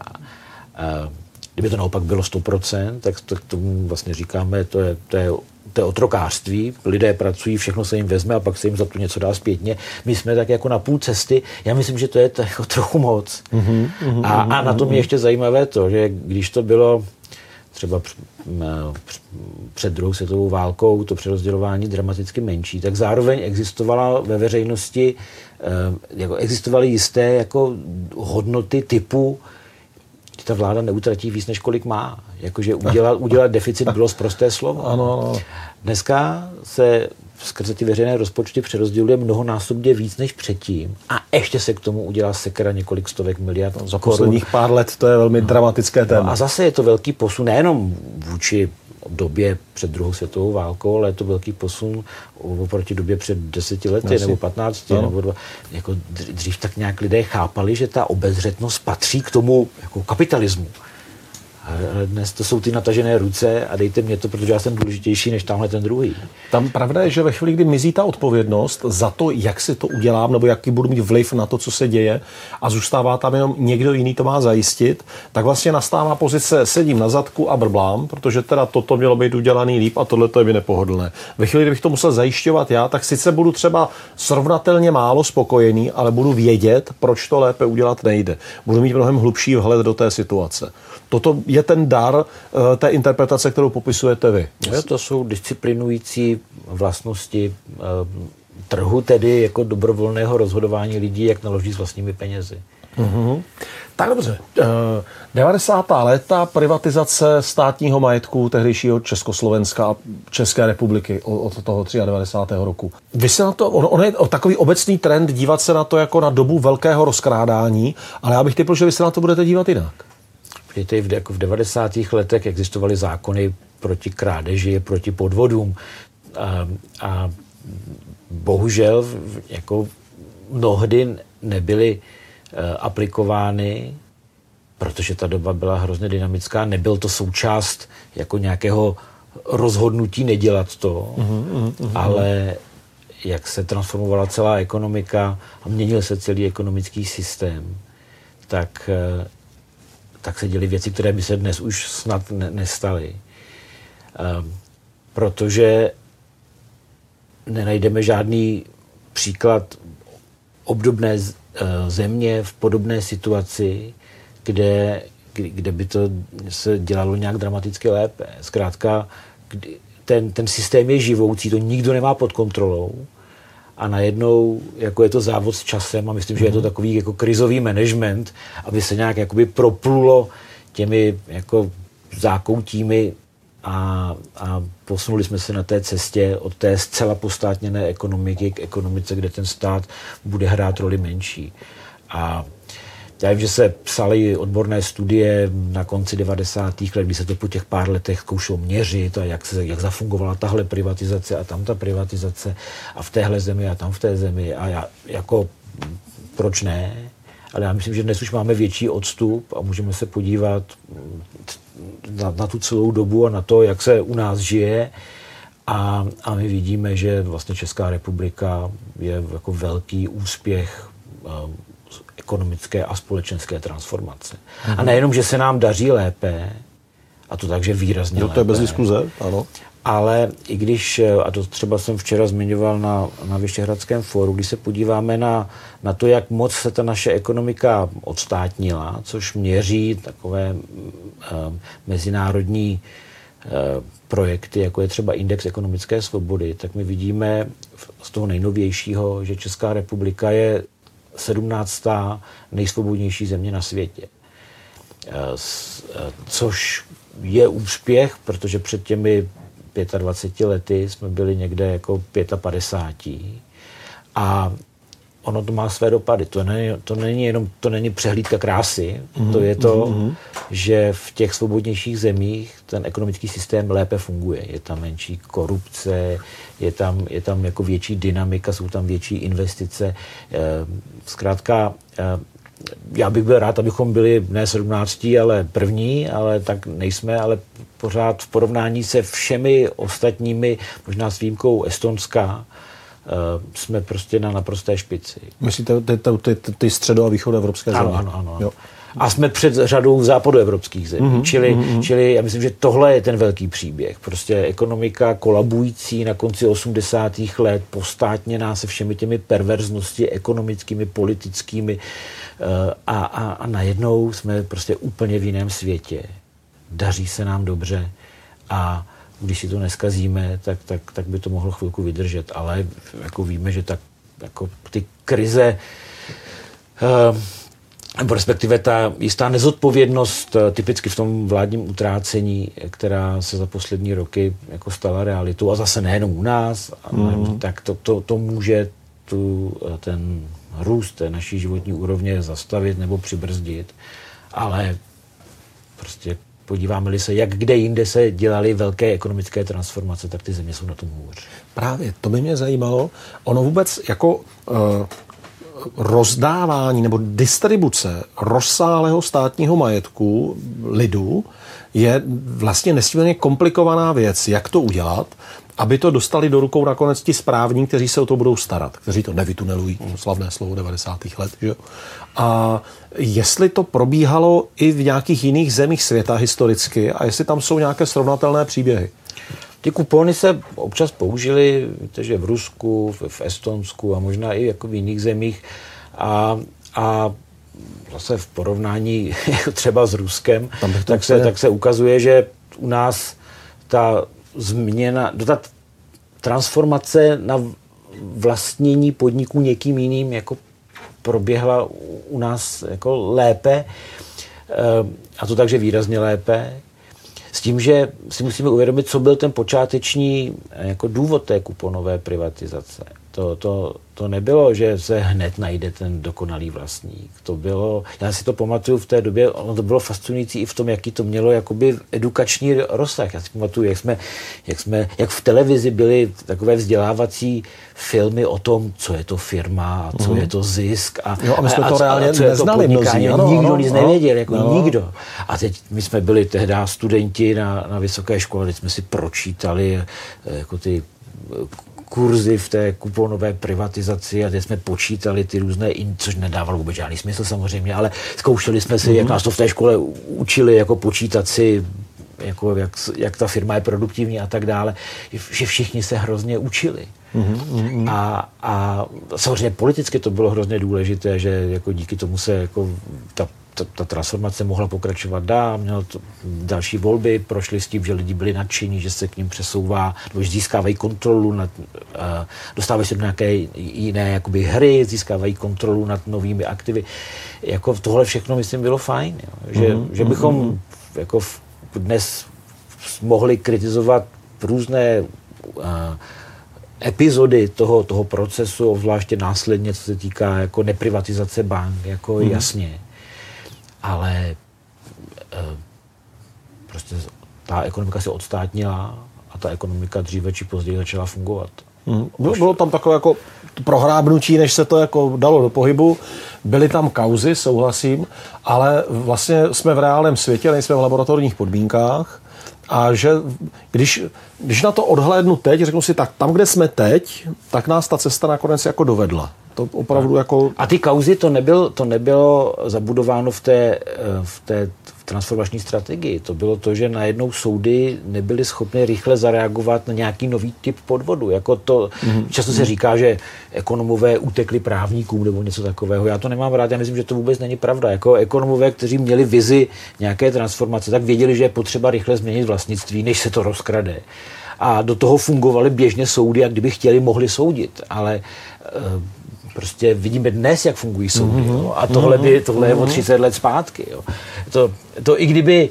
Eh, kdyby to naopak bylo 100%, tak to, tomu vlastně říkáme, to je, to je to je otrokářství, lidé pracují, všechno se jim vezme a pak se jim za to něco dá zpětně. My jsme tak jako na půl cesty. Já myslím, že to je to jako trochu moc. Mm-hmm, mm-hmm, a, a na tom je ještě zajímavé to, že když to bylo třeba před druhou světovou válkou to přerozdělování dramaticky menší, tak zároveň existovala ve veřejnosti, eh, jako existovaly jisté jako hodnoty typu ta vláda neutratí víc, než kolik má. Jakože udělat, udělat deficit bylo zprosté slovo. Ano, ano. Dneska se skrze ty veřejné rozpočty přerozděluje mnohonásobně víc než předtím a ještě se k tomu udělá sekera několik stovek miliard Za posledních pár let to je velmi no. dramatické téma. No a zase je to velký posun, nejenom vůči době před druhou světovou válkou, ale je to velký posun oproti době před deseti lety Asi. nebo patnácti. Nebo dva. Jako dřív tak nějak lidé chápali, že ta obezřetnost patří k tomu jako kapitalismu. Ale dnes to jsou ty natažené ruce a dejte mě to, protože já jsem důležitější než tamhle ten druhý. Tam pravda je, že ve chvíli, kdy mizí ta odpovědnost za to, jak si to udělám, nebo jaký budu mít vliv na to, co se děje, a zůstává tam jenom někdo jiný to má zajistit, tak vlastně nastává pozice sedím na zadku a brblám, protože teda toto mělo být udělaný líp a tohle to je mi nepohodlné. Ve chvíli, kdybych to musel zajišťovat já, tak sice budu třeba srovnatelně málo spokojený, ale budu vědět, proč to lépe udělat nejde. Budu mít mnohem hlubší vhled do té situace. Toto je ten dar uh, té interpretace, kterou popisujete vy. No, to jsou disciplinující vlastnosti uh, trhu, tedy jako dobrovolného rozhodování lidí, jak naloží s vlastními penězi. Mm-hmm. Tak dobře. Uh, 90. léta privatizace státního majetku tehdejšího Československa a České republiky od toho 93. roku. Vy se na to, on, on je takový obecný trend dívat se na to jako na dobu velkého rozkrádání, ale já bych typl, že vy se na to budete dívat jinak. Víte, v, jako v 90. letech existovaly zákony proti krádeži, proti podvodům a, a bohužel jako mnohdy nebyly uh, aplikovány, protože ta doba byla hrozně dynamická, nebyl to součást jako nějakého rozhodnutí nedělat to, uh-huh, uh-huh. ale jak se transformovala celá ekonomika a měnil se celý ekonomický systém, tak uh, tak se děly věci, které by se dnes už snad ne- nestaly. Um, protože nenajdeme žádný příklad obdobné uh, země v podobné situaci, kde, kde by to se dělalo nějak dramaticky lépe. Zkrátka, ten, ten systém je živoucí, to nikdo nemá pod kontrolou a najednou jako je to závod s časem a myslím, že je to mhm. takový jako krizový management, aby se nějak jakoby proplulo těmi jako zákoutími a, a posunuli jsme se na té cestě od té zcela postátněné ekonomiky k ekonomice, kde ten stát bude hrát roli menší. A já vím, že se psaly odborné studie na konci 90. let, kdy se to po těch pár letech zkoušelo měřit a jak, se, jak zafungovala tahle privatizace a tam ta privatizace a v téhle zemi a tam v té zemi a já, jako proč ne? Ale já myslím, že dnes už máme větší odstup a můžeme se podívat na, na tu celou dobu a na to, jak se u nás žije. A, a my vidíme, že vlastně Česká republika je jako velký úspěch ekonomické a společenské transformace. Mm-hmm. A nejenom, že se nám daří lépe, a to takže výrazně jo, to je bez diskuze, ano. Ale i když, a to třeba jsem včera zmiňoval na, na Vyšehradském fóru, když se podíváme na, na to, jak moc se ta naše ekonomika odstátnila, což měří takové uh, mezinárodní uh, projekty, jako je třeba Index ekonomické svobody, tak my vidíme z toho nejnovějšího, že Česká republika je 17. nejsvobodnější země na světě. Eh, eh, což je úspěch, protože před těmi 25 lety jsme byli někde jako 55. A ono to má své dopady. To není, to není jenom to není přehlídka krásy, mm-hmm. to je to, mm-hmm. že v těch svobodnějších zemích ten ekonomický systém lépe funguje. Je tam menší korupce, je tam, je tam jako větší dynamika, jsou tam větší investice. Eh, zkrátka, eh, já bych byl rád, abychom byli ne 17, ale první, ale tak nejsme, ale pořád v porovnání se všemi ostatními, možná s výjimkou Estonska, jsme prostě na naprosté špici. Myslíte ty, ty, ty, ty středo- a východoevropské země? Ano, ano, ano. Jo. A jsme před řadou západoevropských zemí. Mm-hmm, čili, mm-hmm. čili já myslím, že tohle je ten velký příběh. Prostě ekonomika kolabující na konci 80. let, postátněná se všemi těmi perverznosti ekonomickými, politickými uh, a, a, a najednou jsme prostě úplně v jiném světě. Daří se nám dobře a když si to neskazíme, tak, tak, tak by to mohlo chvilku vydržet. Ale jako víme, že tak, jako ty krize nebo respektive ta jistá nezodpovědnost eh, typicky v tom vládním utrácení, která se za poslední roky jako stala realitou a zase nejenom u nás, mm. tak to, to, to může tu, eh, ten růst té naší životní úrovně zastavit nebo přibrzdit. Ale prostě podíváme-li se, jak kde jinde se dělaly velké ekonomické transformace, tak ty země jsou na tom hůř. Právě, to by mě zajímalo. Ono vůbec jako uh, rozdávání nebo distribuce rozsáhlého státního majetku lidu je vlastně nesmírně komplikovaná věc. Jak to udělat, aby to dostali do rukou nakonec ti správní, kteří se o to budou starat, kteří to nevytunelují, slavné slovo 90. let. Že? A jestli to probíhalo i v nějakých jiných zemích světa historicky a jestli tam jsou nějaké srovnatelné příběhy. Ty kupony se občas použily, víte, že v Rusku, v Estonsku a možná i jako v jiných zemích. A, a zase v porovnání třeba s Ruskem, tak se, tak se ukazuje, že u nás ta změna, ta transformace na vlastnění podniků někým jiným jako proběhla u nás jako lépe, eh, a to takže výrazně lépe. S tím, že si musíme uvědomit, co byl ten počáteční eh, jako důvod té kuponové privatizace. To, to, to nebylo, že se hned najde ten dokonalý vlastník. To bylo, já si to pamatuju v té době, ono to bylo fascinující i v tom, jaký to mělo jakoby edukační rozsah. Já si pamatuju, jak jsme, jak jsme, jak v televizi byly takové vzdělávací filmy o tom, co je to firma a co mm. je to zisk. A, jo, a my jsme a, to reálně a co neznali je to mnozí. Ano, nikdo ano, nic ano, nevěděl, jako ano. nikdo. A teď my jsme byli tehdy studenti na, na vysoké škole, teď jsme si pročítali eh, jako ty kurzy v té kuponové privatizaci a teď jsme počítali ty různé, in, což nedávalo vůbec žádný smysl samozřejmě, ale zkoušeli jsme si, mm-hmm. jak nás to v té škole učili, jako počítat si jako jak, jak ta firma je produktivní a tak dále, že všichni se hrozně učili. Mm-hmm. A, a samozřejmě politicky to bylo hrozně důležité, že jako díky tomu se jako ta ta, ta transformace mohla pokračovat dál, měl to, další volby, prošly s tím, že lidi byli nadšení, že se k ním přesouvá, nebo že získávají kontrolu, nad, uh, dostávají se do nějaké jiné jakoby, hry, získávají kontrolu nad novými aktivy. Jako tohle všechno, myslím, bylo fajn. Jo. Že, mm-hmm. že bychom mm-hmm. jako v, dnes mohli kritizovat různé uh, epizody toho, toho procesu, obzvláště následně, co se týká jako neprivatizace bank, jako mm. jasně ale e, prostě ta ekonomika se odstátnila a ta ekonomika dříve či později začala fungovat. Hmm. Bylo, bylo tam takové jako prohrábnutí, než se to jako dalo do pohybu. Byly tam kauzy, souhlasím, ale vlastně jsme v reálném světě, nejsme v laboratorních podmínkách a že když, když na to odhlédnu teď, řeknu si, tak tam, kde jsme teď, tak nás ta cesta nakonec jako dovedla. To opravdu jako... A ty kauzy, to, nebyl, to nebylo zabudováno v té, v té v transformační strategii. To bylo to, že najednou soudy nebyly schopny rychle zareagovat na nějaký nový typ podvodu. Jako to, mm-hmm. Často se říká, že ekonomové utekli právníkům nebo něco takového. Já to nemám rád, já myslím, že to vůbec není pravda. Jako ekonomové, kteří měli vizi nějaké transformace, tak věděli, že je potřeba rychle změnit vlastnictví, než se to rozkrade. A do toho fungovaly běžně soudy a kdyby chtěli, mohli soudit. Ale eh, prostě vidíme dnes, jak fungují soudy. Mm-hmm. Jo? A tohle, by, tohle je o 30 mhm. let zpátky. Jo? To, to i kdyby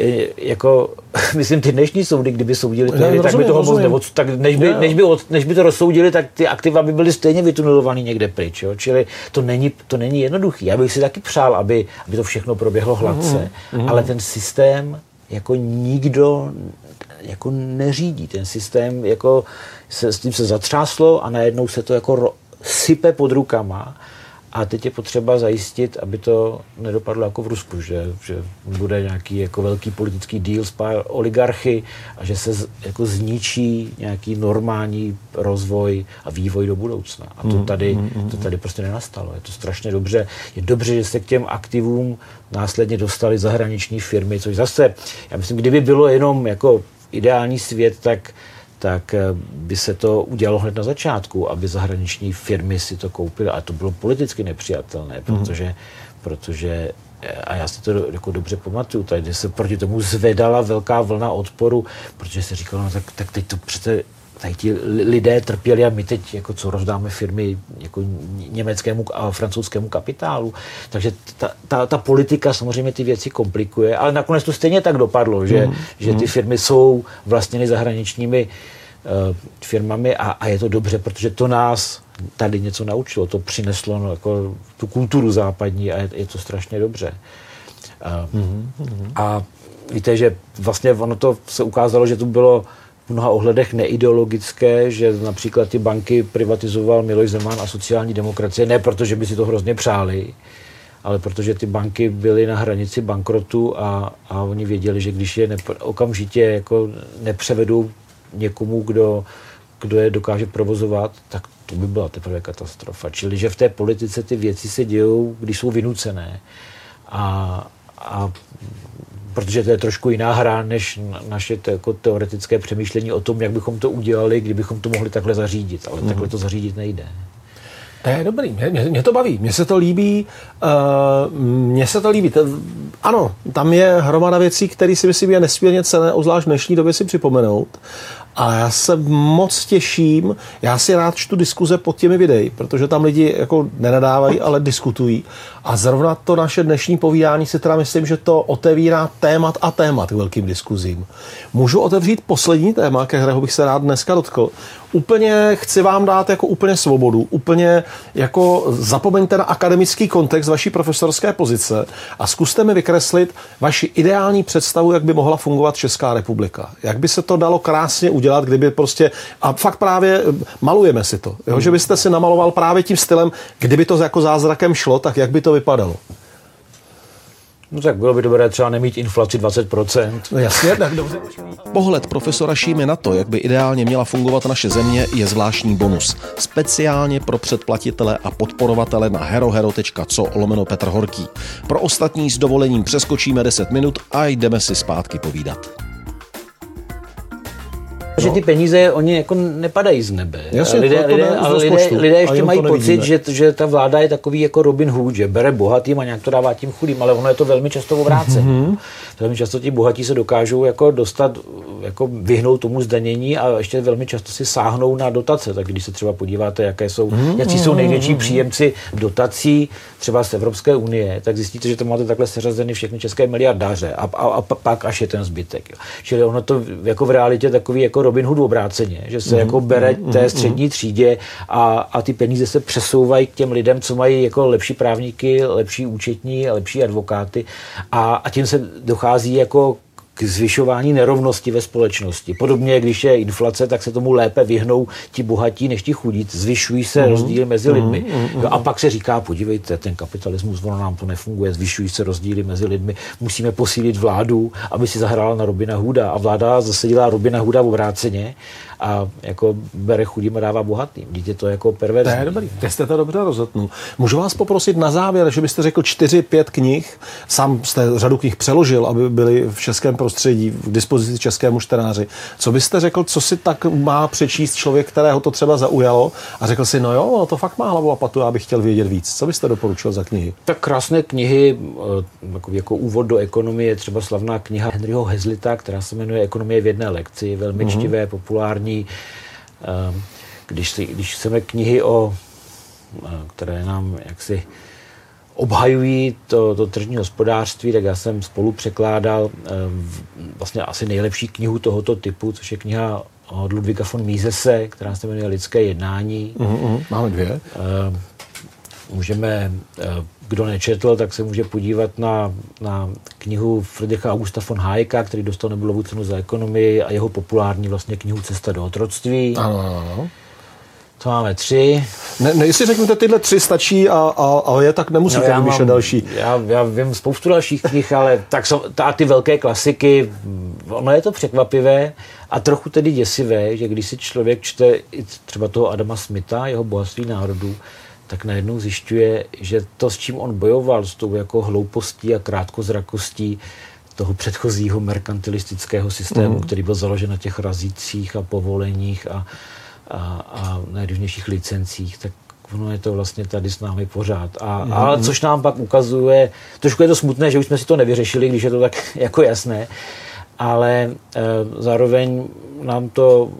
eh, jako, myslím, ty dnešní soudy, kdyby soudili tehdy, tak by toho moc neod, tak než by, než, by od, než by to rozsoudili, tak ty aktiva by byly stejně vytunelovaný někde pryč. Jo? Čili to není, to není jednoduchý. Já bych si taky přál, aby, aby to všechno proběhlo hladce, mm-hmm. ale ten systém jako nikdo jako neřídí. Ten systém jako se, s tím se zatřáslo a najednou se to jako sype pod rukama a teď je potřeba zajistit, aby to nedopadlo jako v Rusku, že, že bude nějaký jako velký politický díl s pár oligarchy a že se z, jako zničí nějaký normální rozvoj a vývoj do budoucna. A to mm, tady, mm, mm, to tady prostě nenastalo. Je to strašně dobře. Je dobře, že se k těm aktivům následně dostali zahraniční firmy, což zase, já myslím, kdyby bylo jenom jako ideální svět, tak tak eh, by se to udělalo hned na začátku, aby zahraniční firmy si to koupily. A to bylo politicky nepřijatelné, mhm. protože, mm. protože eh, a já si to jako dobře pamatuju, tady se proti tomu zvedala velká vlna odporu, protože se říkalo, no tak, tak teď to přece tady ti lidé trpěli a my teď jako co rozdáme firmy jako německému a francouzskému kapitálu. Takže ta, ta, ta politika samozřejmě ty věci komplikuje, ale nakonec to stejně tak dopadlo, že, mm. že ty firmy jsou vlastněny zahraničními uh, firmami a, a je to dobře, protože to nás tady něco naučilo, to přineslo no, jako tu kulturu západní a je, je to strašně dobře. Uh, mm-hmm. A víte, že vlastně ono to se ukázalo, že to bylo v mnoha ohledech neideologické, že například ty banky privatizoval Miloš Zeman a sociální demokracie, ne proto, že by si to hrozně přáli, ale protože ty banky byly na hranici bankrotu a, a oni věděli, že když je nepr- okamžitě jako nepřevedou někomu, kdo, kdo je dokáže provozovat, tak to by byla teprve katastrofa. Čili, že v té politice ty věci se dějou, když jsou vynucené. A, a protože to je trošku jiná hra, než naše te, jako teoretické přemýšlení o tom, jak bychom to udělali, kdybychom to mohli takhle zařídit. Ale mm. takhle to zařídit nejde. To je dobrý, mě, mě, mě to baví, mně se to líbí, uh, mně se to líbí. To, ano, tam je hromada věcí, které si myslím je nesmírně cené, ozvlášť v dnešní době si připomenout. A já se moc těším, já si rád čtu diskuze pod těmi videi, protože tam lidi jako nenadávají, ale diskutují. A zrovna to naše dnešní povídání si teda myslím, že to otevírá témat a témat k velkým diskuzím. Můžu otevřít poslední téma, ke kterého bych se rád dneska dotkl. Úplně chci vám dát jako úplně svobodu, úplně jako zapomeňte na akademický kontext vaší profesorské pozice a zkuste mi vykreslit vaši ideální představu, jak by mohla fungovat Česká republika. Jak by se to dalo krásně udělat, kdyby prostě, a fakt právě malujeme si to, jo? že byste si namaloval právě tím stylem, kdyby to jako zázrakem šlo, tak jak by to vypadalo. No tak bylo by dobré třeba nemít inflaci 20%. No jasně, tak dobře. Pohled profesora Šímy na to, jak by ideálně měla fungovat naše země, je zvláštní bonus. Speciálně pro předplatitele a podporovatele na herohero.co lomeno Petr Horký. Pro ostatní s dovolením přeskočíme 10 minut a jdeme si zpátky povídat no. že ty peníze, oni jako nepadají z nebe. Jasně, lidé, to, to lidé, ale lidé, lidé ještě mají pocit, že, že ta vláda je takový jako Robin Hood, že bere bohatým a nějak to dává tím chudým, ale ono je to velmi často obrácené. Mm-hmm. Velmi často ti bohatí se dokážou jako dostat, jako vyhnout tomu zdanění a ještě velmi často si sáhnou na dotace. Tak když se třeba podíváte, jaké jsou, mm-hmm. jaký jsou největší příjemci dotací třeba z Evropské unie, tak zjistíte, že to máte takhle seřazeny všechny české miliardáře a, a, a pak až je ten zbytek. Jo. Čili ono to jako v realitě takový jako Robin Hood obráceně, že se mm, jako bere mm, té střední mm. třídě a, a ty peníze se přesouvají k těm lidem, co mají jako lepší právníky, lepší účetní, lepší advokáty a, a tím se dochází jako k zvyšování nerovnosti ve společnosti. Podobně, když je inflace, tak se tomu lépe vyhnou ti bohatí než ti chudí. Zvyšují se mm. rozdíly mezi lidmi. Mm. a pak se říká, podívejte, ten kapitalismus, ono nám to nefunguje, zvyšují se rozdíly mezi lidmi, musíme posílit vládu, aby si zahrála na Robina Huda. A vláda zase dělá Robina Huda v obráceně a jako bere chudým a dává bohatým. Dítě to jako perverzní. To je dobrý, Teď jste to dobře rozhodnul. Můžu vás poprosit na závěr, že byste řekl čtyři, pět knih, sám jste řadu knih přeložil, aby byly v českém prostředí, v dispozici českému čtenáři. Co byste řekl, co si tak má přečíst člověk, kterého to třeba zaujalo a řekl si, no jo, to fakt má hlavu a patu, já bych chtěl vědět víc. Co byste doporučil za knihy? Tak krásné knihy, jako, jako úvod do ekonomie, třeba slavná kniha Henryho Hezlita, která se jmenuje Ekonomie v jedné lekci, velmi mm-hmm. čtivé, populární populární. Ehm, když, si, když chceme knihy, o, eh, které nám jaksi obhajují to, to tržní hospodářství, tak já jsem spolu překládal ehm, vlastně asi nejlepší knihu tohoto typu, což je kniha od Ludvíka von Misese, která se jmenuje Lidské jednání. Uh-huh, máme dvě. Ehm, můžeme eh, kdo nečetl, tak se může podívat na, na knihu Friedricha Augusta von Hayeka, který dostal Nobelovu cenu za ekonomii a jeho populární vlastně knihu Cesta do otroctví. Ano, ano, ano. To máme tři. Ne, ne, jestli řeknete tyhle tři stačí, a, a, ale je tak nemusíte no, vymýšlet další. Já, já vím spoustu dalších knih, ale tak jsou ta, ty velké klasiky, ono je to překvapivé a trochu tedy děsivé, že když si člověk čte třeba toho Adama Smitha, jeho bohatství národů, tak najednou zjišťuje, že to, s čím on bojoval, s tou jako hloupostí a krátkozrakostí toho předchozího merkantilistického systému, mm. který byl založen na těch razících a povoleních a, a, a nejrůznějších licencích, tak ono je to vlastně tady s námi pořád. A, mm. Ale což nám pak ukazuje, trošku je to smutné, že už jsme si to nevyřešili, když je to tak jako jasné, ale e, zároveň nám to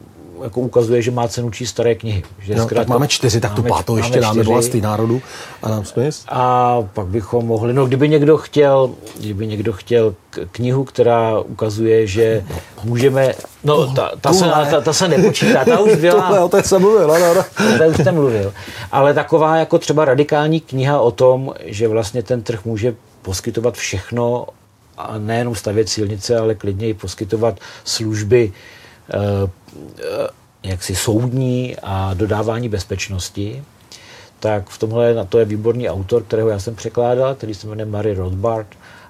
jako ukazuje, že má cenu číst staré knihy. Že no, tak máme čtyři, tak tu pátou ještě dáme Bohatství národů a nám Smith. A pak bychom mohli, no kdyby někdo chtěl, kdyby někdo chtěl knihu, která ukazuje, že můžeme, no ta, ta, se, ta, ta se nepočítá, ta už byla. Tuhle, o té jsem mluvil, no, no. Ta už jsem mluvil. Ale taková jako třeba radikální kniha o tom, že vlastně ten trh může poskytovat všechno a nejenom stavět silnice, ale klidně i poskytovat služby jaksi soudní a dodávání bezpečnosti, tak v tomhle na to je výborný autor, kterého já jsem překládal, který se jmenuje Mary Rothbard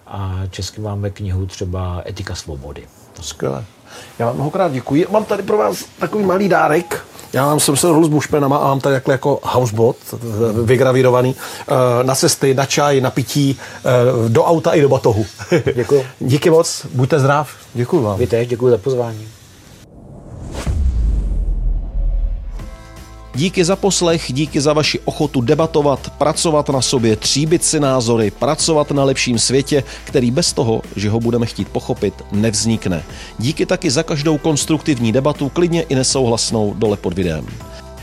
a česky máme knihu třeba Etika svobody. Skvěle. Já vám mnohokrát děkuji. Mám tady pro vás takový malý dárek. Já mám jsem se s bušpenama a mám tady takhle jako housebot vygravírovaný eh, na cesty, na čaj, na pití, eh, do auta i do batohu. Děkuji. Díky moc, buďte zdrav. Děkuji vám. Vy též, děkuji za pozvání. Díky za poslech, díky za vaši ochotu debatovat, pracovat na sobě, tříbit si názory, pracovat na lepším světě, který bez toho, že ho budeme chtít pochopit, nevznikne. Díky taky za každou konstruktivní debatu, klidně i nesouhlasnou dole pod videem.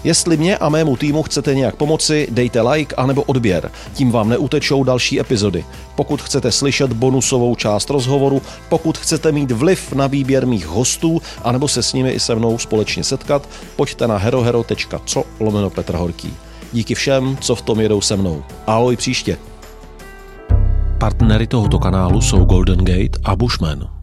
Jestli mě a mému týmu chcete nějak pomoci, dejte like anebo odběr, tím vám neutečou další epizody. Pokud chcete slyšet bonusovou část rozhovoru, pokud chcete mít vliv na výběr mých hostů, anebo se s nimi i se mnou společně setkat, pojďte na herohero.co lomeno Petr Horký. Díky všem, co v tom jedou se mnou. Ahoj příště. Partnery tohoto kanálu jsou Golden Gate a Bushman.